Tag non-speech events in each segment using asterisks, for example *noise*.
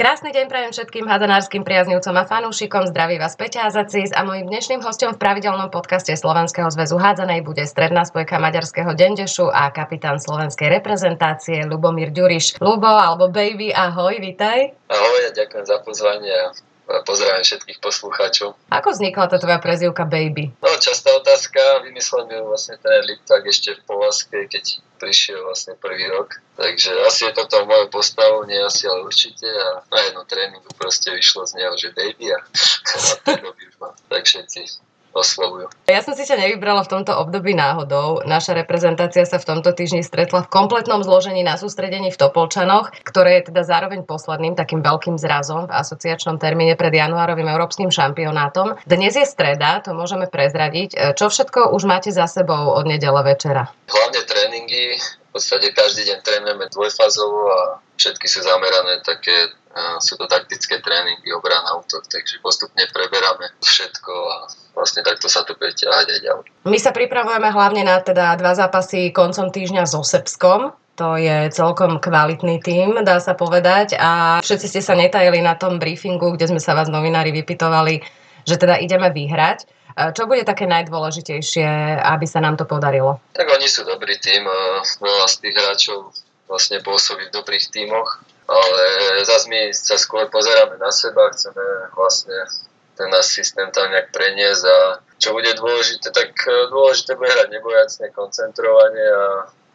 Krásny deň prajem všetkým hadanárskym priaznivcom a fanúšikom. Zdraví vás Peťa Azacis a mojim dnešným hostom v pravidelnom podcaste Slovenského zväzu hádzanej bude stredná spojka maďarského Dendešu a kapitán slovenskej reprezentácie Lubomír Ďuriš. Lubo alebo Baby, ahoj, vitaj. Ahoj ďakujem za pozvanie a Pozdravím všetkých poslucháčov. Ako vznikla tá tvoja prezivka Baby? No, častá otázka. Vymyslel mi vlastne ten Liptak ešte v Povazke, keď prišiel vlastne prvý rok. Takže asi je toto mojou postavou, asi, ale určite. A na jednom tréningu proste vyšlo z neho, že Baby a *laughs* mám tak všetci oslovujú. Ja som si ťa nevybrala v tomto období náhodou. Naša reprezentácia sa v tomto týždni stretla v kompletnom zložení na sústredení v Topolčanoch, ktoré je teda zároveň posledným takým veľkým zrazom v asociačnom termíne pred januárovým európskym šampionátom. Dnes je streda, to môžeme prezradiť. Čo všetko už máte za sebou od nedele večera? Hlavne tréningy, v podstate každý deň trénujeme dvojfázovo a všetky sú zamerané také, sú to taktické tréningy, obrana, útok, takže postupne preberáme všetko a vlastne takto sa to bude ťahať aj ďalej. My sa pripravujeme hlavne na teda dva zápasy koncom týždňa so Srbskom. To je celkom kvalitný tím, dá sa povedať. A všetci ste sa netajili na tom briefingu, kde sme sa vás novinári vypitovali, že teda ideme vyhrať. Čo bude také najdôležitejšie, aby sa nám to podarilo? Tak oni sú dobrý tým, veľa z tých hráčov vlastne pôsobí v dobrých tímoch, ale zase my sa skôr pozeráme na seba, chceme vlastne ten náš systém tam nejak preniesť a čo bude dôležité, tak e, dôležité bude hrať nebojacne, koncentrovanie a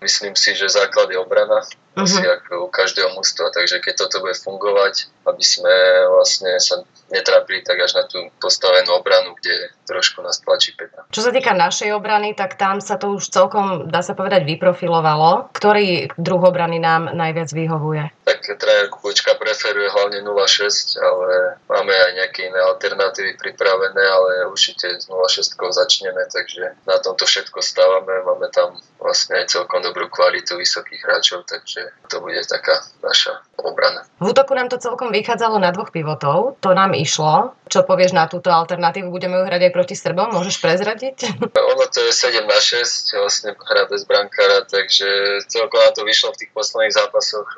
myslím si, že základ je obrana, uh-huh. asi ako u každého mústva, takže keď toto bude fungovať, aby sme vlastne sa netrápili tak až na tú postavenú obranu, kde trošku nás tlačí peta. Čo sa týka našej obrany, tak tam sa to už celkom, dá sa povedať, vyprofilovalo. Ktorý druh obrany nám najviac vyhovuje? Tak tréner Kukučka preferuje hlavne 0,6, ale máme aj nejaké iné alternatívy pripravené, ale určite s 0,6 začneme, takže na tomto všetko stávame. Máme tam vlastne aj celkom dobrú kvalitu vysokých hráčov, takže to bude taká naša obrana. V útoku nám to celkom vychádzalo na dvoch pivotov, to nám išlo. Čo povieš na túto alternatívu? Budeme ju hrať aj proti Srbom? Môžeš prezradiť? *laughs* Ono to je 7 na 6, vlastne hra bez brankára, takže celkom na to vyšlo v tých posledných zápasoch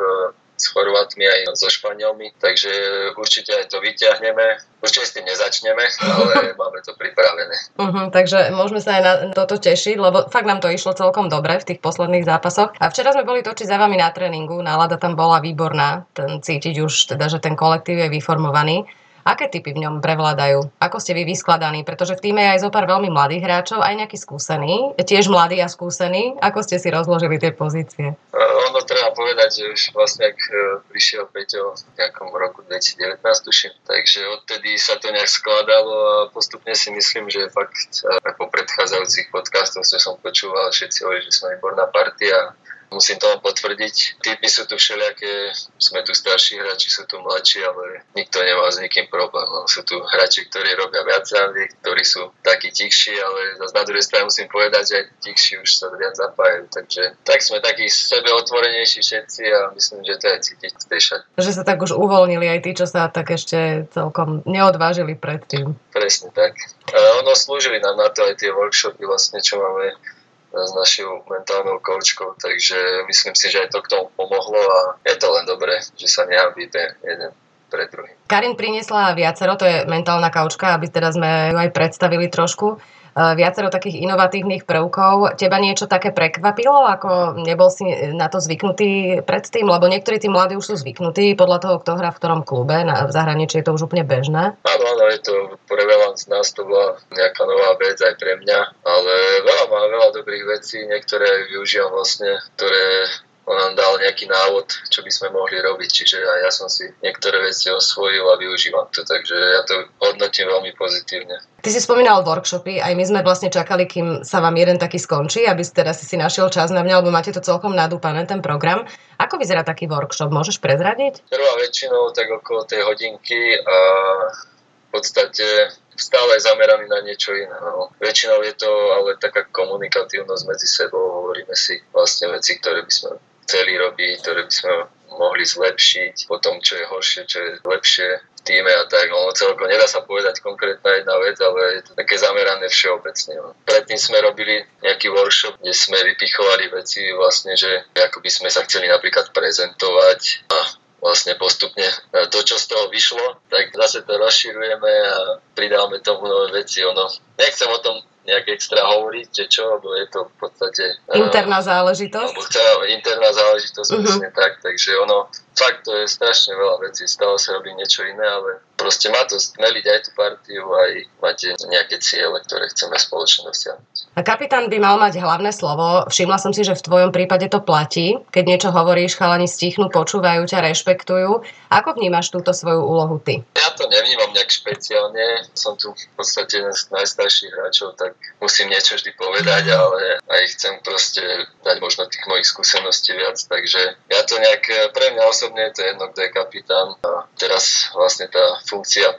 s Chorvátmi aj so Španielmi, takže určite aj to vyťahneme. Určite s tým nezačneme, ale *laughs* máme to pripravené. Uh-huh, takže môžeme sa aj na toto tešiť, lebo fakt nám to išlo celkom dobre v tých posledných zápasoch. A včera sme boli točiť za vami na tréningu, nálada tam bola výborná, ten cítiť už teda, že ten kolektív je vyformovaný. Aké typy v ňom prevládajú? Ako ste vy vyskladaní? Pretože v týme je aj zo pár veľmi mladých hráčov, aj nejakí skúsení, tiež mladí a skúsení. Ako ste si rozložili tie pozície? Ono treba povedať, že už vlastne ak e, prišiel Peťo v nejakom roku 2019, tuším, takže odtedy sa to nejak skladalo a postupne si myslím, že fakt e, po predchádzajúcich podcastoch, čo som počúval, všetci hovorili, že sme výborná partia Musím to potvrdiť. Typy sú tu všelijaké, sme tu starší hráči, sú tu mladší, ale nikto nemá s nikým problém. No, sú tu hráči, ktorí robia viac randy, ktorí sú takí tichší, ale zase na druhej strane musím povedať, že tichší už sa viac zapájajú. Takže tak sme takí sebe otvorenejší všetci a myslím, že to je cítiť v tej šate. Že sa tak už uvoľnili aj tí, čo sa tak ešte celkom neodvážili predtým. Presne tak. A ono slúžili nám na to aj tie workshopy, vlastne, čo máme s našou mentálnou koučkou, takže myslím si, že aj to k tomu pomohlo a je to len dobré, že sa nehambíte jeden pre druhý. Karin priniesla viacero, to je mentálna kaučka, aby teda sme ju aj predstavili trošku. E, viacero takých inovatívnych prvkov. Teba niečo také prekvapilo, ako nebol si na to zvyknutý predtým? Lebo niektorí tí mladí už sú zvyknutí podľa toho, kto hrá v ktorom klube. Na, v zahraničí je to už úplne bežné. Áno, áno, je to pre veľa z nás to bola nejaká nová vec aj pre mňa, ale veľa má veľa dobrých vecí, niektoré využívam vlastne, ktoré on nám dal nejaký návod, čo by sme mohli robiť, čiže aj ja som si niektoré veci osvojil a využívam to, takže ja to hodnotím veľmi pozitívne. Ty si spomínal workshopy, aj my sme vlastne čakali, kým sa vám jeden taký skončí, aby teda si si našiel čas na mňa, lebo máte to celkom nadúpané, ten program. Ako vyzerá taký workshop? Môžeš prezradiť? Trvá väčšinou tak okolo tej hodinky a v podstate stále zameraný na niečo iné. No. Väčšinou je to ale taká komunikatívnosť medzi sebou, hovoríme si vlastne veci, ktoré by sme chceli robiť, ktoré by sme mohli zlepšiť, potom čo je horšie, čo je lepšie v týme a tak. No, celko nedá sa povedať konkrétna jedna vec, ale je to také zamerané všeobecne. No. Predtým sme robili nejaký workshop, kde sme vypichovali veci vlastne, že ako by sme sa chceli napríklad prezentovať a vlastne postupne to, čo z toho vyšlo, tak zase to rozširujeme a pridávame tomu nové veci. Ono, nechcem o tom nejak extra hovoriť, že čo, lebo je to v podstate... Interná záležitosť? Alebo chcela, interná záležitosť, uh-huh. tak, takže ono, fakt to je strašne veľa vecí, stále sa robí niečo iné, ale proste má to stmeliť aj tú partiu, aj máte nejaké ciele, ktoré chceme spoločne dosiahnuť. A kapitán by mal mať hlavné slovo. Všimla som si, že v tvojom prípade to platí. Keď niečo hovoríš, chalani stichnú, počúvajú ťa, rešpektujú. Ako vnímaš túto svoju úlohu ty? Ja to nevnímam nejak špeciálne. Som tu v podstate jeden z najstarších hráčov, tak musím niečo vždy povedať, ale aj chcem proste dať možno tých mojich skúseností viac. Takže ja to nejak, pre mňa osobne je to jedno, kto je kapitán. A teraz vlastne tá funkcia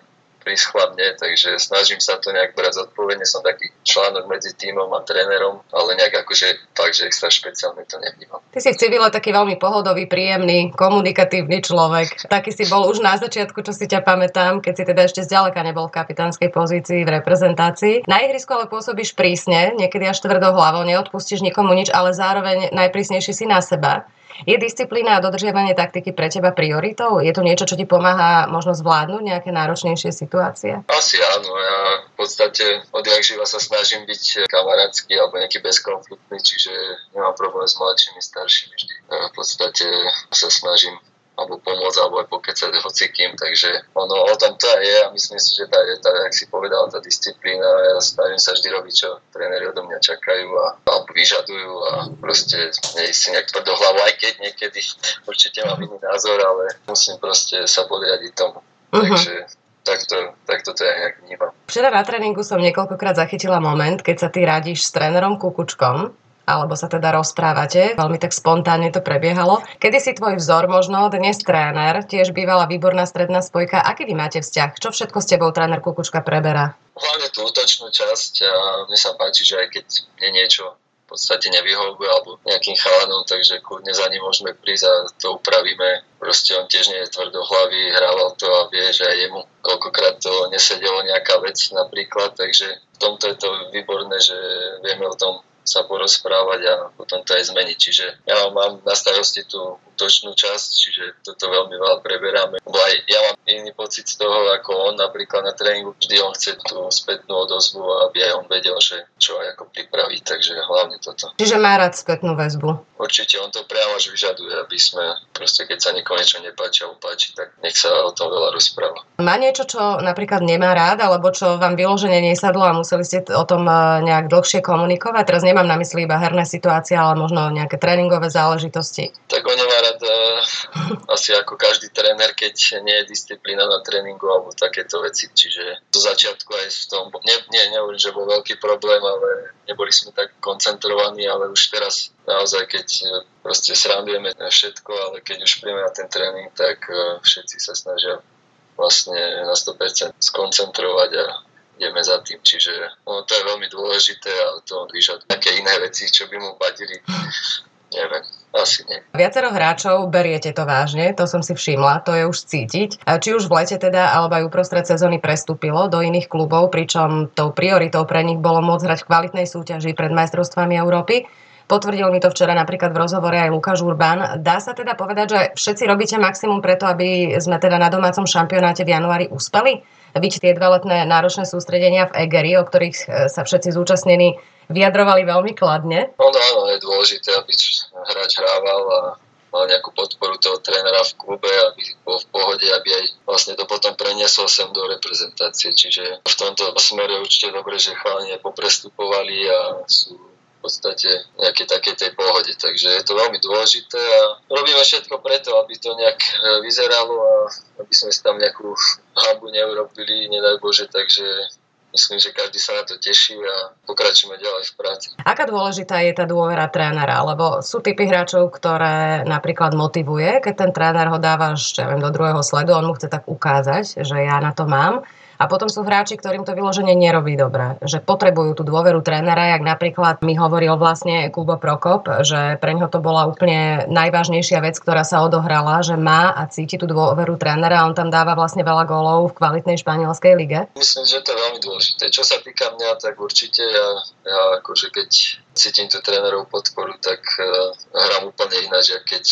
prischladne, takže snažím sa to nejak brať zodpovedne. Som taký článok medzi týmom a trénerom, ale nejak akože fakt, že extra špeciálne to nevnímam. Ty si civile taký veľmi pohodový, príjemný, komunikatívny človek. Taký si bol už na začiatku, čo si ťa pamätám, keď si teda ešte zďaleka nebol v kapitánskej pozícii v reprezentácii. Na ihrisku ale pôsobíš prísne, niekedy až tvrdou hlavou, neodpustíš nikomu nič, ale zároveň najprísnejší si na seba. Je disciplína a dodržiavanie taktiky pre teba prioritou? Je to niečo, čo ti pomáha možno zvládnuť nejaké náročnejšie situácie? Asi áno. Ja v podstate odjak živa sa snažím byť kamarátsky alebo nejaký bezkonfliktný, čiže nemám problém s mladšími, staršími vždy. Ja v podstate sa snažím alebo pomôcť, alebo aj pokecať hocikým, takže ono o tom to aj je a myslím si, že tá je tá, jak si povedal, tá disciplína, ja snažím sa vždy robiť, čo tréneri odo mňa čakajú a, alebo vyžadujú a proste nejsť si nejak tvrdo hlavu, aj keď niekedy určite mám iný názor, ale musím proste sa podriadiť tomu. Uh-huh. Takže takto, takto to ja nejak vnímam. Včera na tréningu som niekoľkokrát zachytila moment, keď sa ty radíš s trénerom Kukučkom alebo sa teda rozprávate. Veľmi tak spontánne to prebiehalo. Kedy si tvoj vzor možno, dnes tréner, tiež bývala výborná stredná spojka. Aký vy máte vzťah? Čo všetko s tebou tréner Kukučka preberá? Hlavne tú útočnú časť a mne sa páči, že aj keď je niečo v podstate nevyhovuje alebo nejakým chalanom, takže kľudne za ním môžeme prísť a to upravíme. Proste on tiež nie je tvrdohlavý, hrával to a vie, že aj jemu koľkokrát to nesedelo nejaká vec napríklad, takže v tomto je to výborné, že vieme o tom sa porozprávať a potom to aj zmeniť. Čiže ja mám na starosti tú útočnú časť, čiže toto veľmi veľa preberáme. Lebo aj ja mám iný pocit z toho, ako on napríklad na tréningu, vždy on chce tú spätnú odozvu, aby aj on vedel, že čo aj ako pripraviť, takže hlavne toto. Čiže má rád spätnú väzbu. Určite on to priamo až vyžaduje, aby sme proste keď sa niečo nepáči alebo páči, tak nech sa o tom veľa rozpráva. Má niečo, čo napríklad nemá rád, alebo čo vám vyložene nesadlo a museli ste o tom e, nejak dlhšie komunikovať? Teraz nemám na mysli iba herné situácie, ale možno nejaké tréningové záležitosti. Tak on nemá rád uh, asi ako každý tréner, keď nie je disciplína na tréningu alebo takéto veci. Čiže do začiatku aj v tom, nie, nie nehovorím, že bol veľký problém, ale neboli sme tak koncentrovaní, ale už teraz naozaj, keď e, proste srandujeme všetko, ale keď už príjme na ten tréning, tak uh, všetci sa snažia vlastne na 100% skoncentrovať a ideme za tým. Čiže no, to je veľmi dôležité a to vyžaduje také iné veci, čo by mu vadili. Neviem, asi nie. Viacero hráčov beriete to vážne, to som si všimla, to je už cítiť. Či už v lete teda, alebo aj uprostred sezóny prestúpilo do iných klubov, pričom tou prioritou pre nich bolo môcť hrať v kvalitnej súťaži pred majstrovstvami Európy. Potvrdil mi to včera napríklad v rozhovore aj Lukáš Urban. Dá sa teda povedať, že všetci robíte maximum preto, aby sme teda na domácom šampionáte v januári uspeli? byť tie dva letné náročné sústredenia v Egeri, o ktorých e, sa všetci zúčastnení vyjadrovali veľmi kladne. No, no, áno, je dôležité, aby hráč hrával a mal nejakú podporu toho trénera v klube, aby bol v pohode, aby aj vlastne to potom preniesol sem do reprezentácie. Čiže v tomto smere určite dobre, že chalani poprestupovali a sú v podstate nejaké také tej pohode. Takže je to veľmi dôležité a robíme všetko preto, aby to nejak e, vyzeralo a aby sme si tam nejakú hambu neurobili, nedaj Bože, takže myslím, že každý sa na to teší a pokračujeme ďalej v práci. Aká dôležitá je tá dôvera trénera? Lebo sú typy hráčov, ktoré napríklad motivuje, keď ten tréner ho dáva ja viem, do druhého sledu, on mu chce tak ukázať, že ja na to mám. A potom sú hráči, ktorým to vyloženie nerobí dobre, že potrebujú tú dôveru trénera, jak napríklad mi hovoril vlastne Kubo Prokop, že pre ňo to bola úplne najvážnejšia vec, ktorá sa odohrala, že má a cíti tú dôveru trénera a on tam dáva vlastne veľa gólov v kvalitnej španielskej lige. Myslím, že to je veľmi dôležité. Čo sa týka mňa, tak určite ja, ja akože keď cítim tu trénerov podporu, tak uh, hrám úplne ináč, keď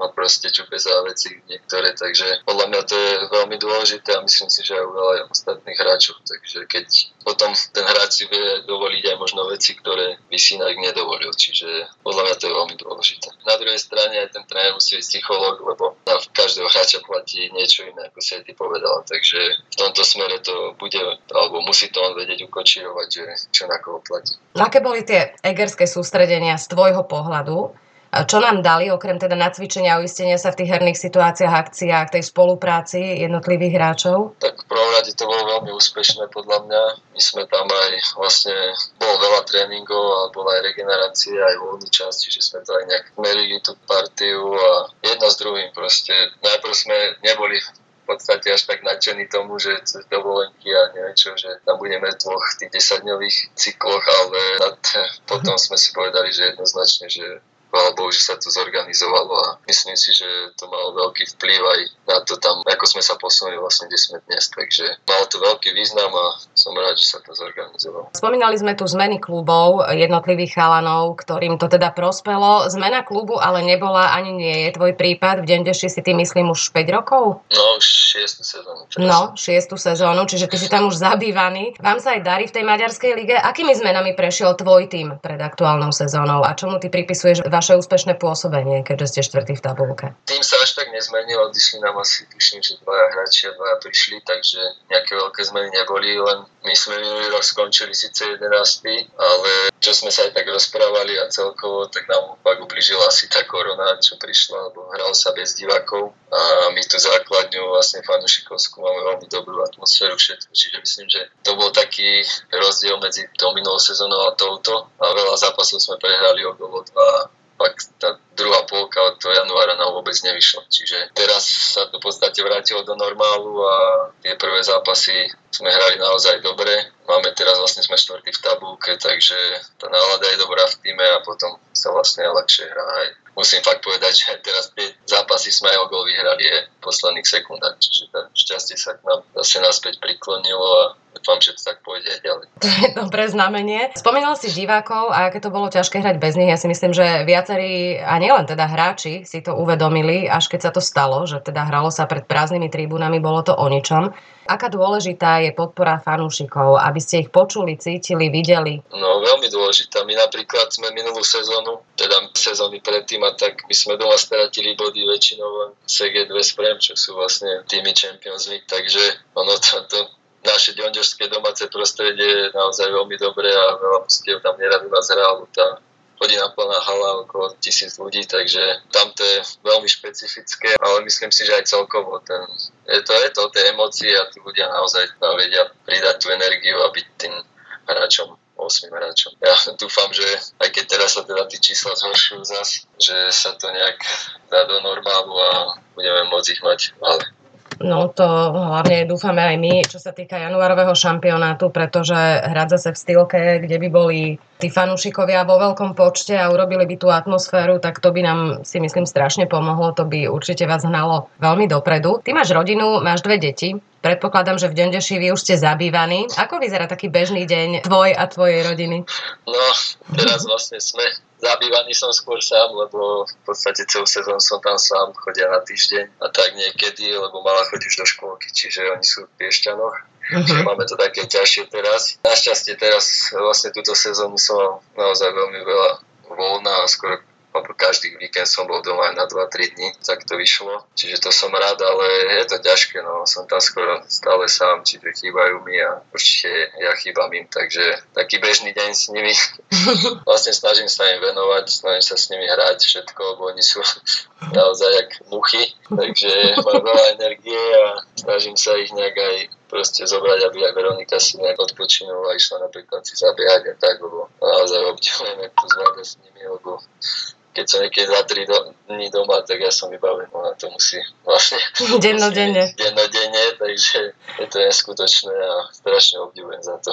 ma proste čupe za veci niektoré, takže podľa mňa to je veľmi dôležité a myslím si, že aj u veľa ostatných hráčov, takže keď potom ten hráč si vie dovoliť aj možno veci, ktoré by si inak nedovolil, čiže podľa mňa to je veľmi dôležité. Na druhej strane aj ten tréner musí byť psychológ, lebo na každého hráča platí niečo iné, ako si aj ty povedal, takže v tomto smere to bude, alebo musí to on vedieť ukočírovať, že čo na koho platí. Aké boli tie egerské sústredenia z tvojho pohľadu? Čo nám dali, okrem teda nacvičenia a uistenia sa v tých herných situáciách, akciách, tej spolupráci jednotlivých hráčov? Tak v prvom rade to bolo veľmi úspešné podľa mňa. My sme tam aj vlastne, bolo veľa tréningov a bola aj regenerácia, aj voľný čas, čiže sme to aj nejak merili tú partiu a jedno s druhým proste. Najprv sme neboli podstate až tak nadšení tomu, že cez dovolenky a neviem čo, že tam budeme v dvoch tých 10-dňových cykloch, ale potom sme si povedali, že jednoznačne, že chvála Bohu, že sa to zorganizovalo a myslím si, že to malo veľký vplyv aj na to tam, ako sme sa posunuli vlastne, kde sme dnes. Takže malo to veľký význam a som rád, že sa to zorganizovalo. Spomínali sme tu zmeny klubov jednotlivých chalanov, ktorým to teda prospelo. Zmena klubu ale nebola ani nie je tvoj prípad. V Dendeši si ty myslím už 5 rokov? No, už 6 sezónu. No, 6 sezónu, čiže ty si tam už zabývaný. Vám sa aj darí v tej maďarskej lige. Akými zmenami prešiel tvoj tým pred aktuálnou sezónou a čomu ty pripisuješ vaše úspešné pôsobenie, keďže ste štvrtý v tabulke? Tým sa až tak nezmenil, odišli nám asi, tuším, že dvaja hráči a dvaja prišli, takže nejaké veľké zmeny neboli, len my sme minulý rok skončili síce 11, ale čo sme sa aj tak rozprávali a celkovo, tak nám pak ubližila asi tá korona, čo prišla, lebo hral sa bez divákov a my tu základňu vlastne fanušikovskú máme veľmi dobrú atmosféru všetko, čiže myslím, že to bol taký rozdiel medzi tou minulou sezónou a touto a veľa zápasov sme prehrali o gol pak tá druhá polka od toho januára nám vôbec nevyšla. Čiže teraz sa to v podstate vrátilo do normálu a tie prvé zápasy sme hrali naozaj dobre. Máme teraz vlastne sme štvrtí v tabulke, takže tá nálada je dobrá v týme a potom sa vlastne ľahšie hrá. Aj musím fakt povedať, že teraz tie zápasy sme aj o gol vyhrali je v posledných sekundách, čiže tá šťastie sa k nám zase naspäť priklonilo a dúfam, že to tak pôjde aj ďalej. To je dobré znamenie. Spomínal si divákov a aké to bolo ťažké hrať bez nich. Ja si myslím, že viacerí, a nielen teda hráči, si to uvedomili, až keď sa to stalo, že teda hralo sa pred prázdnymi tribúnami, bolo to o ničom. Aká dôležitá je podpora fanúšikov, aby ste ich počuli, cítili, videli? No, veľmi dôležitá. My napríklad sme minulú sezónu, teda sezóny predtým a tak my sme doma stratili body väčšinou CG2 Sprem, čo sú vlastne týmy Champions League, takže ono to, to naše ďonďožské domáce prostredie je naozaj veľmi dobré a veľa mustiev tam nerad u nás hralo. Tá hodina plná hala, okolo tisíc ľudí, takže tam to je veľmi špecifické, ale myslím si, že aj celkovo ten, je to, je to tie emócie a tí ľudia naozaj vedia pridať tú energiu a byť tým hráčom 8 hráčom. Ja dúfam, že aj keď teraz sa teda tí čísla zhoršujú zas, že sa to nejak dá do normálu a budeme môcť ich mať ale No to hlavne dúfame aj my, čo sa týka januárového šampionátu, pretože hrať zase v stýlke, kde by boli tí fanúšikovia vo veľkom počte a urobili by tú atmosféru, tak to by nám si myslím strašne pomohlo, to by určite vás hnalo veľmi dopredu. Ty máš rodinu, máš dve deti, Predpokladám, že v Dendeši vy už ste zabývaní. Ako vyzerá taký bežný deň tvoj a tvojej rodiny? No, teraz vlastne sme zabývaný som skôr sám, lebo v podstate celú sezónu som tam sám, chodia na týždeň a tak niekedy, lebo mala chodí už do škôlky, čiže oni sú v Piešťanoch. Uh-huh. Máme to také ťažšie teraz. Našťastie teraz vlastne túto sezónu som naozaj veľmi veľa voľná a skoro každý víkend som bol doma na 2-3 dní, tak to vyšlo. Čiže to som rád, ale je to ťažké, no. Som tam skoro stále sám, čiže chýbajú mi a určite ja chýbam im, takže taký bežný deň s nimi. *laughs* vlastne snažím sa im venovať, snažím sa s nimi hrať všetko, lebo oni sú naozaj jak muchy, takže mám veľa energie a snažím sa ich nejak aj proste zobrať, aby aj Veronika si nejak odpočinula a išla napríklad si zabiehať a tak, lebo naozaj obdivujem, ako to zvláda s nimi, lebo keď som niekedy za 3 do, dní doma, tak ja som vybavený, ona to musí vlastne *laughs* dennodenne. dennodenne, takže je to neskutočné a strašne obdivujem za to.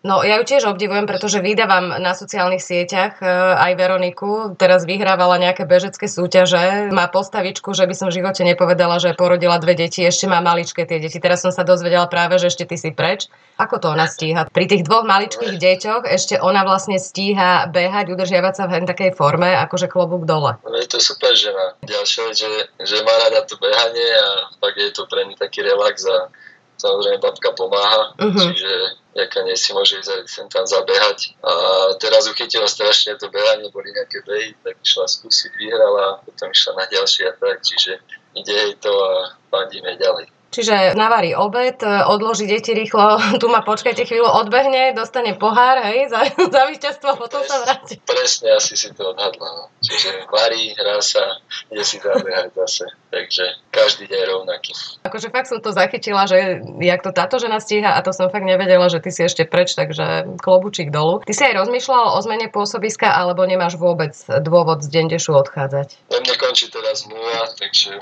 No ja ju tiež obdivujem, pretože vydávam na sociálnych sieťach e, aj Veroniku. Teraz vyhrávala nejaké bežecké súťaže. Má postavičku, že by som v živote nepovedala, že porodila dve deti. Ešte má maličké tie deti. Teraz som sa dozvedela práve, že ešte ty si preč. Ako to ona stíha? Pri tých dvoch maličkých deťoch ešte ona vlastne stíha behať, udržiavať sa v takej forme, akože klobúk dole. No je to super žena. Ďalšia že, že má rada to behanie a fakt je to pre ňu taký relax a samozrejme babka pomáha, uh-huh. čiže jaká nie si môže ísť sem tam zabehať. A teraz uchytila strašne to behanie, boli nejaké behy, tak išla skúsiť, vyhrala, potom išla na ďalšie a tak, čiže ide jej to a fandíme ďalej. Čiže navarí obed, odloží deti rýchlo, *laughs* tu ma počkajte chvíľu, odbehne, dostane pohár, hej, za, *laughs* za víťazstvo, potom sa vráti. Presne, asi si to odhadla. No. Čiže varí, hrá sa, ide si zabehať zase. Takže každý deň je rovnaký. Akože fakt som to zachytila, že jak to táto žena stíha a to som fakt nevedela, že ty si ešte preč, takže klobučík dolu. Ty si aj rozmýšľal o zmene pôsobiska, alebo nemáš vôbec dôvod z Dendešu odchádzať? Mne končí teraz zmluva, takže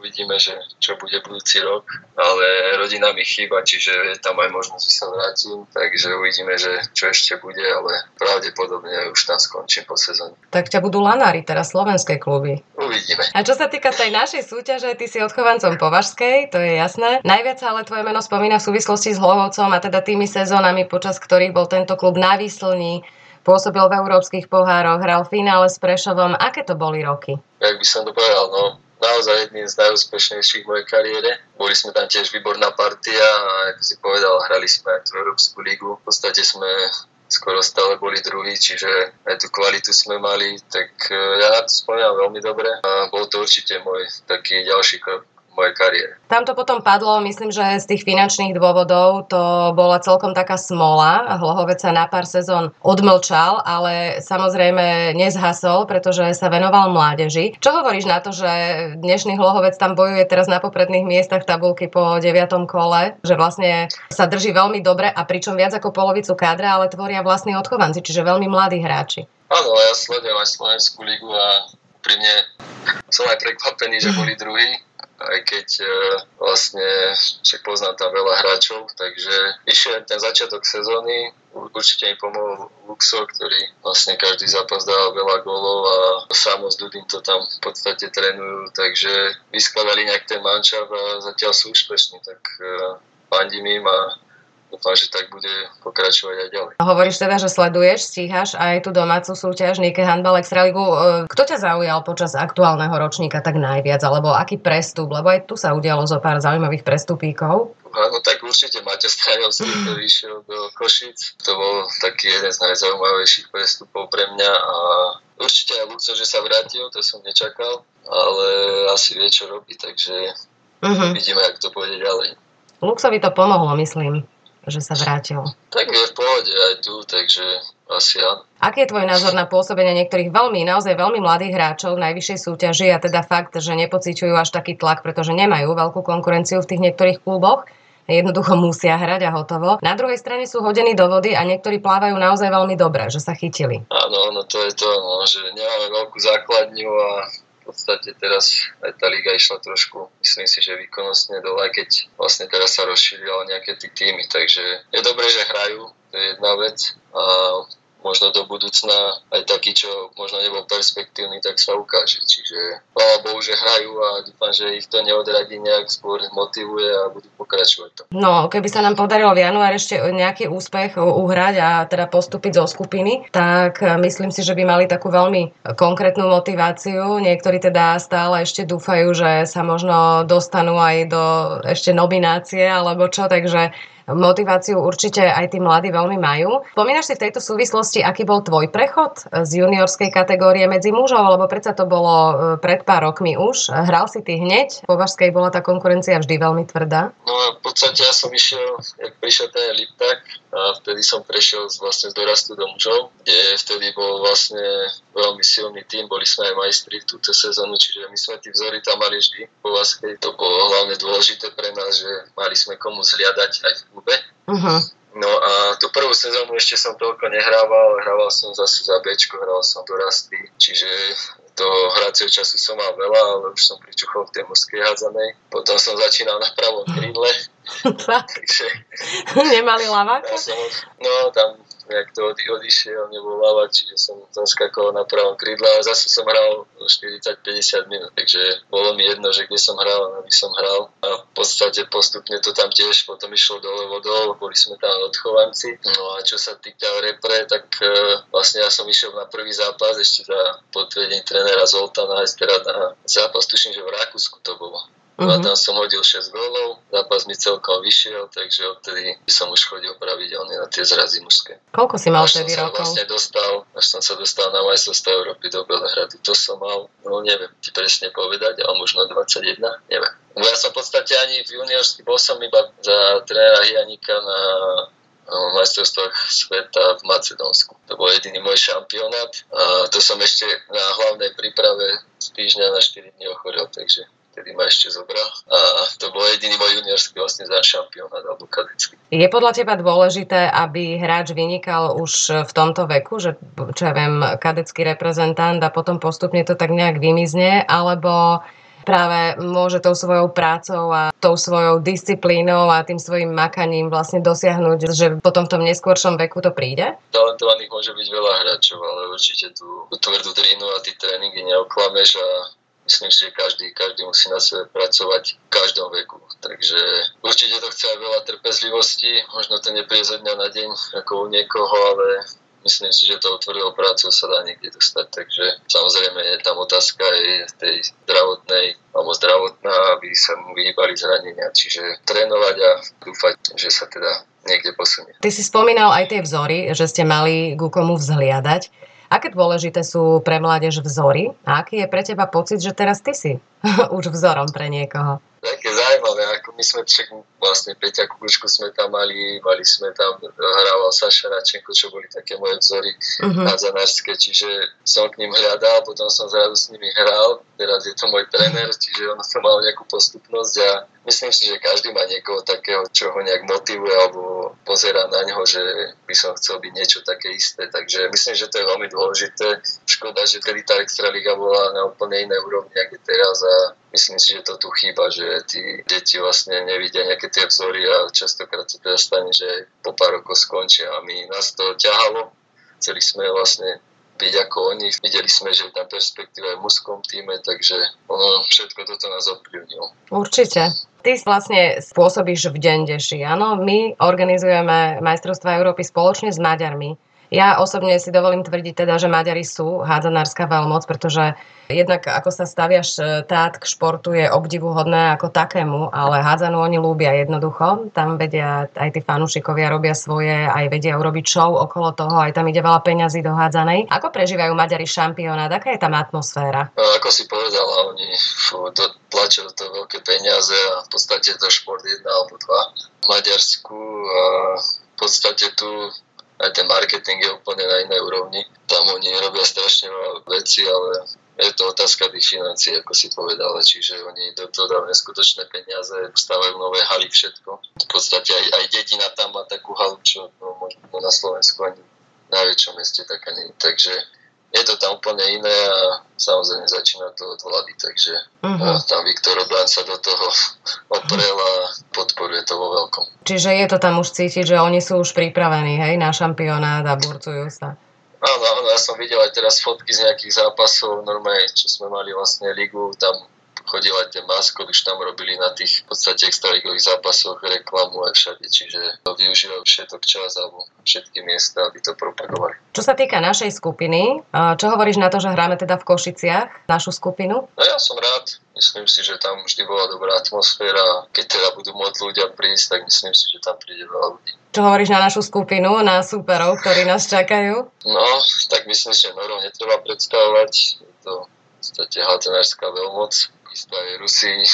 uvidíme, že čo bude budúci rok, ale rodina mi chýba, čiže je tam aj možnosť, že sa vrátim, takže uvidíme, že čo ešte bude, ale pravdepodobne už tam skončím po sezóne. Tak ťa budú lanári teraz slovenské kluby. Uvidíme. A čo sa týka tej našej súťaže, ty si odchovancom Považskej, to je jasné. Najviac ale tvoje meno spomína v súvislosti s Hlohovcom a teda tými sezónami, počas ktorých bol tento klub na výslni, pôsobil v európskych pohároch, hral v finále s Prešovom. Aké to boli roky? Jak by som to povedal, no naozaj jedným z najúspešnejších v mojej kariére. Boli sme tam tiež výborná partia a ako si povedal, hrali sme aj tú Európsku lígu. V podstate sme skoro stále boli druhí, čiže aj tú kvalitu sme mali, tak e, ja to spomínam veľmi dobre a bol to určite môj taký ďalší krok mojej kariére. Tam to potom padlo, myslím, že z tých finančných dôvodov to bola celkom taká smola. Hlohovec sa na pár sezón odmlčal, ale samozrejme nezhasol, pretože sa venoval mládeži. Čo hovoríš na to, že dnešný Hlohovec tam bojuje teraz na popredných miestach tabulky po 9. kole, že vlastne sa drží veľmi dobre a pričom viac ako polovicu kádra, ale tvoria vlastní odchovanci, čiže veľmi mladí hráči. Áno, ja sledujem aj Slovenskú ligu a pri mne som aj prekvapený, že boli druhí aj keď e, vlastne však poznám tam veľa hráčov, takže išiel ten začiatok sezóny, určite mi pomohol Luxo, ktorý vlastne každý zápas dával veľa gólov a samo s Dudin to tam v podstate trénujú, takže vyskladali nejak ten mančav a zatiaľ sú úspešní, tak uh, fandím im a dúfam, že tak bude pokračovať aj ďalej. Hovoríš teda, že sleduješ, stíhaš aj tú domácu súťaž Nike Handball Extraligu. E, kto ťa zaujal počas aktuálneho ročníka tak najviac, alebo aký prestup? Lebo aj tu sa udialo zo pár zaujímavých prestupíkov. Áno, tak určite Matej Stajovský, ktorý išiel do Košic. To bol taký jeden z najzaujímavejších prestupov pre mňa a určite aj Luco, že sa vrátil, to som nečakal, ale asi vie, čo robí, takže uh-huh. vidíme, ako to pôjde ďalej. Luxovi to pomohlo, myslím že sa vrátil. Tak je v pohode aj tu, takže asi áno. Aký je tvoj názor na pôsobenie niektorých veľmi, naozaj veľmi mladých hráčov v najvyššej súťaži a teda fakt, že nepociťujú až taký tlak, pretože nemajú veľkú konkurenciu v tých niektorých kluboch? jednoducho musia hrať a hotovo. Na druhej strane sú hodení do vody a niektorí plávajú naozaj veľmi dobre, že sa chytili. Áno, no to je to, no, že nemáme veľkú základňu a podstate teraz aj tá liga išla trošku, myslím si, že výkonnostne dole, keď vlastne teraz sa rozšírila nejaké tí týmy, takže je dobré, že hrajú, to je jedna vec. A možno do budúcna aj taký, čo možno nebol perspektívny, tak sa ukáže. Čiže chvála Bohu, že hrajú a dúfam, že ich to neodradí nejak skôr motivuje a budú pokračovať to. No, keby sa nám podarilo v január ešte nejaký úspech uhrať a teda postúpiť zo skupiny, tak myslím si, že by mali takú veľmi konkrétnu motiváciu. Niektorí teda stále ešte dúfajú, že sa možno dostanú aj do ešte nominácie alebo čo, takže motiváciu určite aj tí mladí veľmi majú. Spomínaš si v tejto súvislosti, aký bol tvoj prechod z juniorskej kategórie medzi mužov, lebo predsa to bolo e, pred pár rokmi už. Hral si ty hneď, po Vašskej bola tá konkurencia vždy veľmi tvrdá. No v podstate ja som išiel, jak prišiel ten Liptak, a vtedy som prešiel z, vlastne z dorastu do mužov, kde vtedy bol vlastne veľmi silný tým, boli sme aj majstri v túto sezónu, čiže my sme tí vzory tam mali vždy po Vaskej. To bolo hlavne dôležité pre nás, že mali sme komu zliadať aj v klube. Uh-huh. No a tú prvú sezónu ešte som toľko nehrával, hrával som zase za Bčko, hral som dorastli, čiže to hracieho času som mal veľa, ale už som pričuchol v tej mužskej hádzanej. Potom som začínal na pravom krídle, *laughs* *laughs* Takže, Nemali laváka? Ja som, no, tam nejak to odi, odišiel, nebol lava, čiže som tam skakal na pravom krídle, ale zase som hral 40-50 minút, takže bolo mi jedno, že kde som hral, aby som hral. A v podstate postupne to tam tiež potom išlo dole vodol, boli sme tam odchovanci. No a čo sa týka repre, tak uh, vlastne ja som išiel na prvý zápas ešte za potvedení trénera Zoltana, teda na zápas, tuším, že v Rakúsku to bolo. Uh-huh. A mhm. tam som hodil 6 gólov, zápas mi celkom vyšiel, takže odtedy som už chodil pravidelne na tie zrazy mužské. Koľko si mal vtedy rokov? Vlastne dostal, až som sa dostal na majstrovstvo Európy do Belehradu. To som mal, no neviem ti presne povedať, ale možno 21, neviem. No ja som v podstate ani v juniorský, bol som iba za trénera Janika na majstrovstvách sveta v Macedónsku. To bol jediný môj šampionát a to som ešte na hlavnej príprave z týždňa na 4 dní ochorel, takže vtedy ma ešte zobral. A to bol jediný môj juniorský vlastne za šampionát alebo kadecký. Je podľa teba dôležité, aby hráč vynikal už v tomto veku, že čo ja viem, kadecký reprezentant a potom postupne to tak nejak vymizne, alebo práve môže tou svojou prácou a tou svojou disciplínou a tým svojim makaním vlastne dosiahnuť, že potom v tom neskôršom veku to príde? Talentovaných môže byť veľa hráčov, ale určite tú tvrdú drínu a tí tréningy neoklameš a myslím že každý, každý musí na sebe pracovať v každom veku. Takže určite to chce aj veľa trpezlivosti, možno to nepríde zo dňa na deň ako u niekoho, ale myslím si, že to tvrdou prácu sa dá niekde dostať. Takže samozrejme je tam otázka aj tej zdravotnej alebo zdravotná, aby sa mu vyhýbali zranenia. Čiže trénovať a dúfať, že sa teda niekde posunie. Ty si spomínal aj tie vzory, že ste mali ku komu vzhliadať. Aké dôležité sú pre mládež vzory a aký je pre teba pocit, že teraz ty si *laughs* už vzorom pre niekoho? Také zaujímavé, ako my sme však vlastne Peťa Kukučku sme tam mali, mali sme tam, hrával Saša Račenko, čo boli také moje vzory uh-huh. nadzanárske, čiže som k ním hľadal, potom som zrazu s nimi hral, teraz je to môj tréner, čiže on som mal nejakú postupnosť a myslím si, že každý má niekoho takého, čo ho nejak motivuje alebo pozera na neho, že by som chcel byť niečo také isté, takže myslím, že to je veľmi dôležité. Škoda, že kedy tá Extraliga bola na úplne inej úrovni, ako teraz a myslím si, že to tu chýba, že tí deti vlastne nevidia nejaké tie vzory a častokrát sa teda stane, že po pár rokov skončia a my nás to ťahalo. Chceli sme vlastne byť ako oni. Videli sme, že je tam perspektíva aj v mužskom týme, takže ono, všetko toto nás ovplyvnilo. Určite. Ty vlastne spôsobíš v Dendeši, áno? My organizujeme majstrovstvá Európy spoločne s Maďarmi. Ja osobne si dovolím tvrdiť teda, že Maďari sú hádzanárska veľmoc, pretože jednak ako sa staviaš e, tát k športu je obdivuhodné ako takému, ale hádzanú oni ľúbia jednoducho. Tam vedia, aj tí fanúšikovia robia svoje, aj vedia urobiť show okolo toho, aj tam ide veľa peňazí do hádzanej. Ako prežívajú Maďari šampionát? Aká je tam atmosféra? No, ako si povedala, oni to tlačia to veľké peniaze a v podstate to šport jedna alebo dva. V Maďarsku a v podstate tu aj ten marketing je úplne na inej úrovni. Tam oni robia strašne veľa veci, ale je to otázka tých financií, ako si povedala, čiže oni do toho dávajú neskutočné peniaze, stávajú nové haly, všetko. V podstate aj, aj dedina tam má takú halu, čo no, možno na Slovensku ani v najväčšom meste taká nie. Takže je to tam úplne iné a samozrejme začína to od vlády, takže uh-huh. tam Viktor Orbán sa do toho *laughs* oprel a podporuje to vo veľkom. Čiže je to tam už cítiť, že oni sú už pripravení hej, na šampionát a burcujú sa. Áno, áno, ja som videl aj teraz fotky z nejakých zápasov, normálne, čo sme mali vlastne ligu, tam chodil aj ten maskot, už tam robili na tých v podstate extraligových zápasoch reklamu aj všade, čiže využívajú všetok čas alebo všetky miesta, aby to propagovali. Čo sa týka našej skupiny, čo hovoríš na to, že hráme teda v Košiciach, našu skupinu? No ja som rád, myslím si, že tam vždy bola dobrá atmosféra. Keď teda budú môcť ľudia prísť, tak myslím si, že tam príde veľa ľudí. Čo hovoríš na našu skupinu, na superov, ktorí nás čakajú? No, tak myslím, že Norov netreba predstavovať. Je to v podstate hátenárska veľmoc takisto aj Rusi, eh,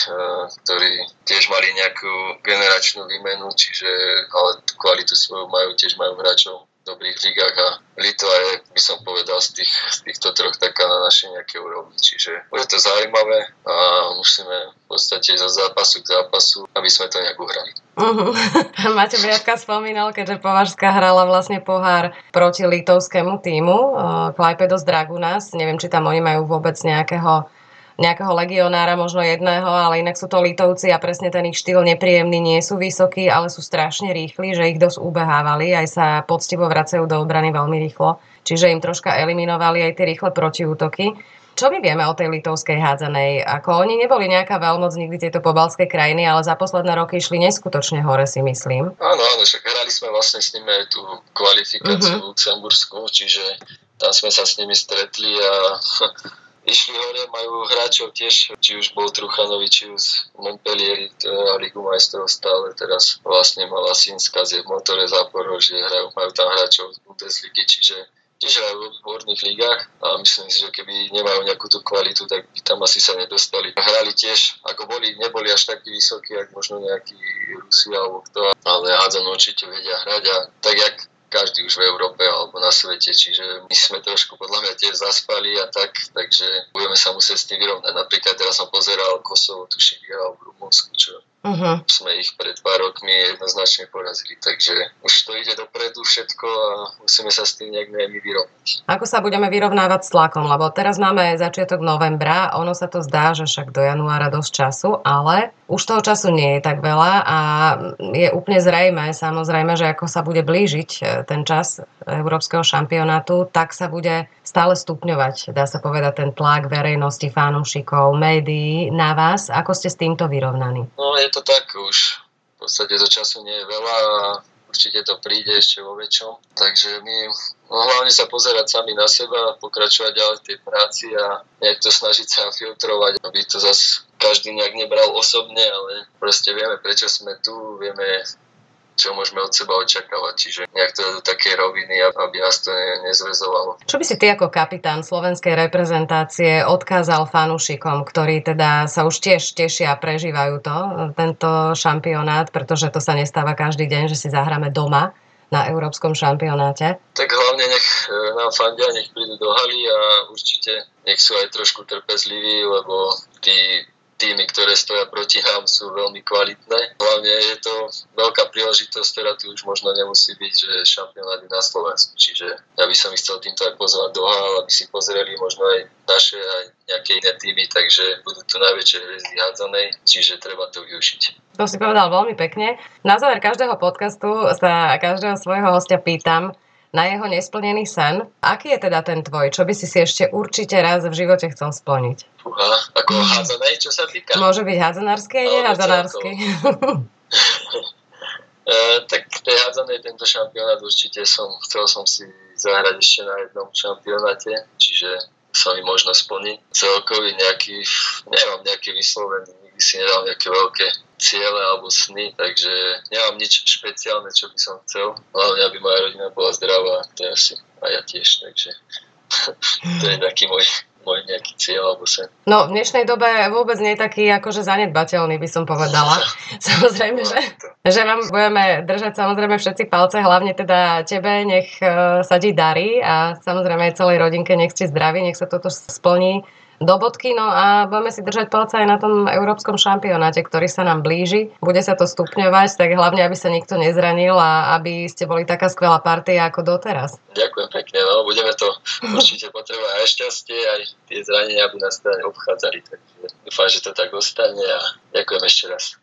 ktorí tiež mali nejakú generačnú výmenu, čiže ale kvalitu svoju majú, tiež majú hráčov v dobrých ligách a Litva je, by som povedal, z, tých, z týchto troch taká na našej nejaké úrovni. Čiže bude to zaujímavé a musíme v podstate za zápasu k zápasu, aby sme to nejak uhrali. Uh-huh. *laughs* Máte Briatka spomínal, keďže Považská hrala vlastne pohár proti litovskému týmu uh, Klajpedos Dragunas. Neviem, či tam oni majú vôbec nejakého nejakého legionára, možno jedného, ale inak sú to Litovci a presne ten ich štýl nepríjemný, nie sú vysokí, ale sú strašne rýchli, že ich dosť ubehávali, aj sa poctivo vracajú do obrany veľmi rýchlo, čiže im troška eliminovali aj tie rýchle protiútoky. Čo my vieme o tej litovskej hádzanej? Ako oni neboli nejaká veľmoc nikdy tieto pobalské krajiny, ale za posledné roky išli neskutočne hore, si myslím. Áno, áno, však hrali sme vlastne s nimi aj tú kvalifikáciu uh-huh. Luxembursku, čiže tam sme sa s nimi stretli a *laughs* išli hore, majú hráčov tiež, či už bol Truchanovič, či už Montpellier, teda Ligu majstrov stále teraz vlastne mala Sinska z Motore Záporožie, hrajú, majú tam hráčov z Bundesligy, čiže tiež hrajú v odborných ligách a myslím si, že keby nemajú nejakú tú kvalitu, tak by tam asi sa nedostali. Hrali tiež, ako boli, neboli až takí vysokí, ako možno nejakí Rusi alebo kto, ale hádzanú určite vedia hrať a tak jak každý už v Európe alebo na svete, čiže my sme trošku podľa mňa tiež zaspali a tak, takže budeme sa musieť s tým vyrovnať. Napríklad teraz som pozeral Kosovo, tuším, vyhral v Rumunsku, čo Uh-huh. Sme ich pred pár rokmi jednoznačne porazili, takže už to ide dopredu všetko a musíme sa s tým nejak my vyrovnať. Ako sa budeme vyrovnávať s tlakom? Lebo teraz máme začiatok novembra, ono sa to zdá, že však do januára dosť času, ale už toho času nie je tak veľa a je úplne zrejme, samozrejme, že ako sa bude blížiť e, ten čas Európskeho šampionátu, tak sa bude stále stupňovať, dá sa povedať, ten tlak verejnosti, fanúšikov, médií na vás. Ako ste s týmto vyrovnaní? No je to tak už. V podstate do času nie je veľa a určite to príde ešte vo väčšom. Takže my no, hlavne sa pozerať sami na seba, pokračovať ďalej v tej práci a nejak to snažiť sa filtrovať, aby to zase každý nejak nebral osobne, ale proste vieme, prečo sme tu, vieme, čo môžeme od seba očakávať. Čiže nejak to do také roviny, aby nás to nezvezovalo. Čo by si ty ako kapitán slovenskej reprezentácie odkázal fanúšikom, ktorí teda sa už tiež tešia a prežívajú to, tento šampionát, pretože to sa nestáva každý deň, že si zahráme doma na európskom šampionáte? Tak hlavne nech e, nám fandia, nech prídu do haly a určite nech sú aj trošku trpezliví, lebo tí týmy, ktoré stoja proti nám, sú veľmi kvalitné. Hlavne je to veľká príležitosť, ktorá tu už možno nemusí byť, že šampionát na Slovensku. Čiže ja by som ich chcel týmto aj pozvať do hál, aby si pozreli možno aj naše aj nejaké iné týmy, takže budú tu najväčšie hviezdy hádzanej, čiže treba to využiť. To si povedal veľmi pekne. Na záver každého podcastu sa každého svojho hostia pýtam, na jeho nesplnený sen. Aký je teda ten tvoj? Čo by si si ešte určite raz v živote chcel splniť? Fúha, ako hádzanej, čo sa týka? Môže byť hádzanársky aj nehádzanársky. Uh, *laughs* tak tej hádzanej tento šampionát určite som, chcel som si zahrať ešte na jednom šampionáte, čiže sa mi možno splní. Celkový nejaký, nemám nejaký vyslovený, nikdy si nedal nejaké veľké ciele alebo sny, takže nemám nič špeciálne, čo by som chcel. Hlavne, aby moja rodina bola zdravá, to je asi a ja tiež, takže *laughs* to je taký môj môj nejaký cieľ alebo sen. No v dnešnej dobe vôbec nie je taký akože zanedbateľný, by som povedala. *laughs* samozrejme, že, že vám budeme držať samozrejme všetci palce, hlavne teda tebe, nech uh, sa ti darí a samozrejme aj celej rodinke nech ste zdraví, nech sa toto splní do bodky. No a budeme si držať palce aj na tom európskom šampionáte, ktorý sa nám blíži. Bude sa to stupňovať, tak hlavne, aby sa nikto nezranil a aby ste boli taká skvelá partia ako doteraz. Ďakujem pekne, no budeme to *laughs* určite potrebovať aj šťastie, aj tie zranenia, aby nás teda obchádzali. Takže dúfam, že to tak ostane a ďakujem ešte raz.